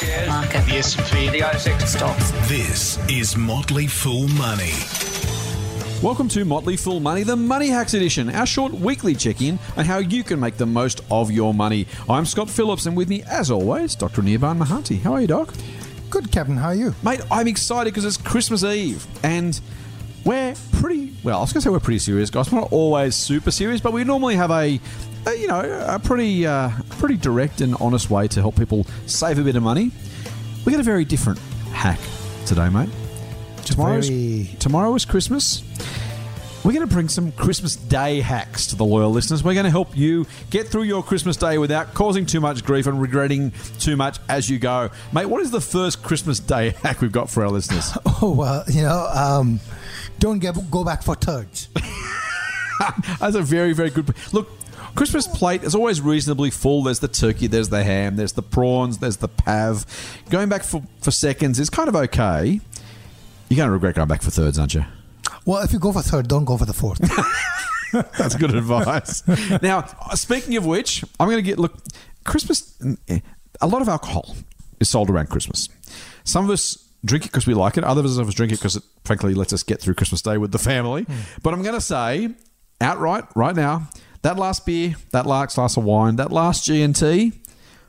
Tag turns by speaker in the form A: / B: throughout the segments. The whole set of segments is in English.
A: shares,
B: Market.
A: the S&P, the ASX
B: Stocks.
C: This is Motley Fool Money.
D: Welcome to Motley Fool Money, the Money Hacks edition, our short weekly check in on how you can make the most of your money. I'm Scott Phillips, and with me, as always, Dr. Anirban Mahanti. How are you, Doc?
E: Good, Captain. How are you?
D: Mate, I'm excited because it's Christmas Eve, and we're pretty, well, I was going to say we're pretty serious, guys. We're not always super serious, but we normally have a, a you know, a pretty, uh, pretty direct and honest way to help people save a bit of money. We got a very different hack today, mate. Tomorrow's,
E: Very-
D: tomorrow is Christmas. We're going to bring some Christmas Day hacks to the loyal listeners. We're going to help you get through your Christmas Day without causing too much grief and regretting too much as you go. Mate, what is the first Christmas Day hack we've got for our listeners?
E: Oh well, you know, um, don't get go back for thirds.
D: That's a very, very good. Look, Christmas plate is always reasonably full. There's the turkey, there's the ham, there's the prawns, there's the pav. Going back for, for seconds is kind of okay. You're going to regret going back for thirds, aren't you?
E: Well, if you go for third, don't go for the fourth.
D: That's good advice. now, speaking of which, I'm going to get look. Christmas, a lot of alcohol is sold around Christmas. Some of us drink it because we like it. Others of us drink it because it, frankly, lets us get through Christmas Day with the family. Hmm. But I'm going to say outright right now that last beer, that last glass of wine, that last G and T.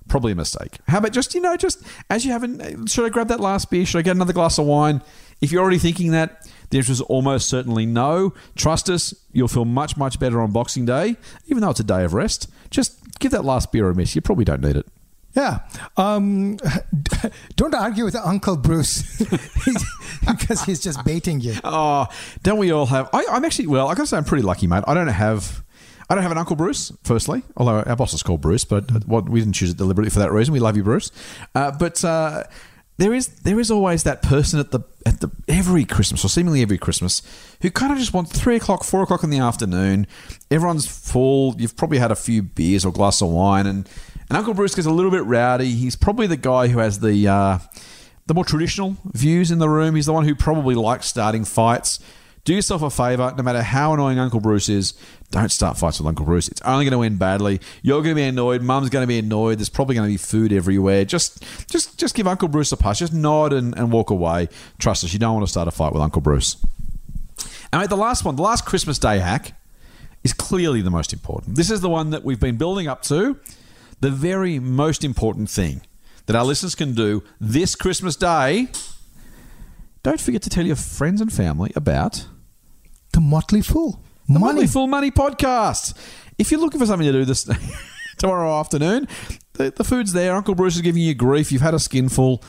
D: Probably a mistake. How about just, you know, just as you haven't, should I grab that last beer? Should I get another glass of wine? If you're already thinking that, the answer is almost certainly no. Trust us, you'll feel much, much better on Boxing Day, even though it's a day of rest. Just give that last beer a miss. You probably don't need it.
E: yeah. Um, don't argue with Uncle Bruce because he's just baiting you.
D: Oh, don't we all have? I, I'm actually well. I gotta say, I'm pretty lucky, mate. I don't have. I don't have an Uncle Bruce, firstly, although our boss is called Bruce, but what we didn't choose it deliberately for that reason. We love you, Bruce. Uh, but uh, there is there is always that person at the at the every Christmas or seemingly every Christmas who kind of just wants three o'clock, four o'clock in the afternoon. Everyone's full. You've probably had a few beers or glass of wine, and and Uncle Bruce gets a little bit rowdy. He's probably the guy who has the uh, the more traditional views in the room. He's the one who probably likes starting fights. Do yourself a favour, no matter how annoying Uncle Bruce is, don't start fights with Uncle Bruce. It's only going to end badly. You're going to be annoyed. Mum's going to be annoyed. There's probably going to be food everywhere. Just, just, just give Uncle Bruce a pass. Just nod and, and walk away. Trust us, you don't want to start a fight with Uncle Bruce. And the last one, the last Christmas Day hack, is clearly the most important. This is the one that we've been building up to. The very most important thing that our listeners can do this Christmas Day. Don't forget to tell your friends and family about
E: The Motley Fool.
D: the
E: Money.
D: Money Full Money podcast. If you're looking for something to do this tomorrow afternoon, the, the food's there. Uncle Bruce is giving you grief. You've had a skinful.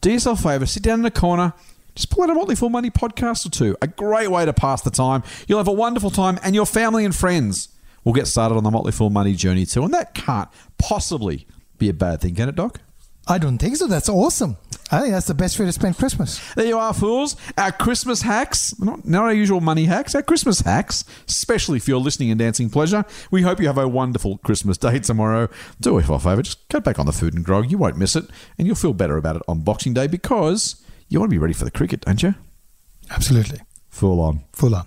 D: Do yourself a favour. Sit down in a corner. Just pull out a Motley Fool Money podcast or two. A great way to pass the time. You'll have a wonderful time, and your family and friends will get started on the Motley Fool Money journey too. And that can't possibly be a bad thing, can it, Doc?
E: I don't think so. That's awesome. I think that's the best way to spend Christmas.
D: There you are, fools. Our Christmas hacks, not, not our usual money hacks, our Christmas hacks, especially for your listening and dancing pleasure. We hope you have a wonderful Christmas day tomorrow. Do us a favour, just cut back on the food and grog. You won't miss it, and you'll feel better about it on Boxing Day because you want to be ready for the cricket, don't you?
E: Absolutely.
D: Full on.
E: Full on.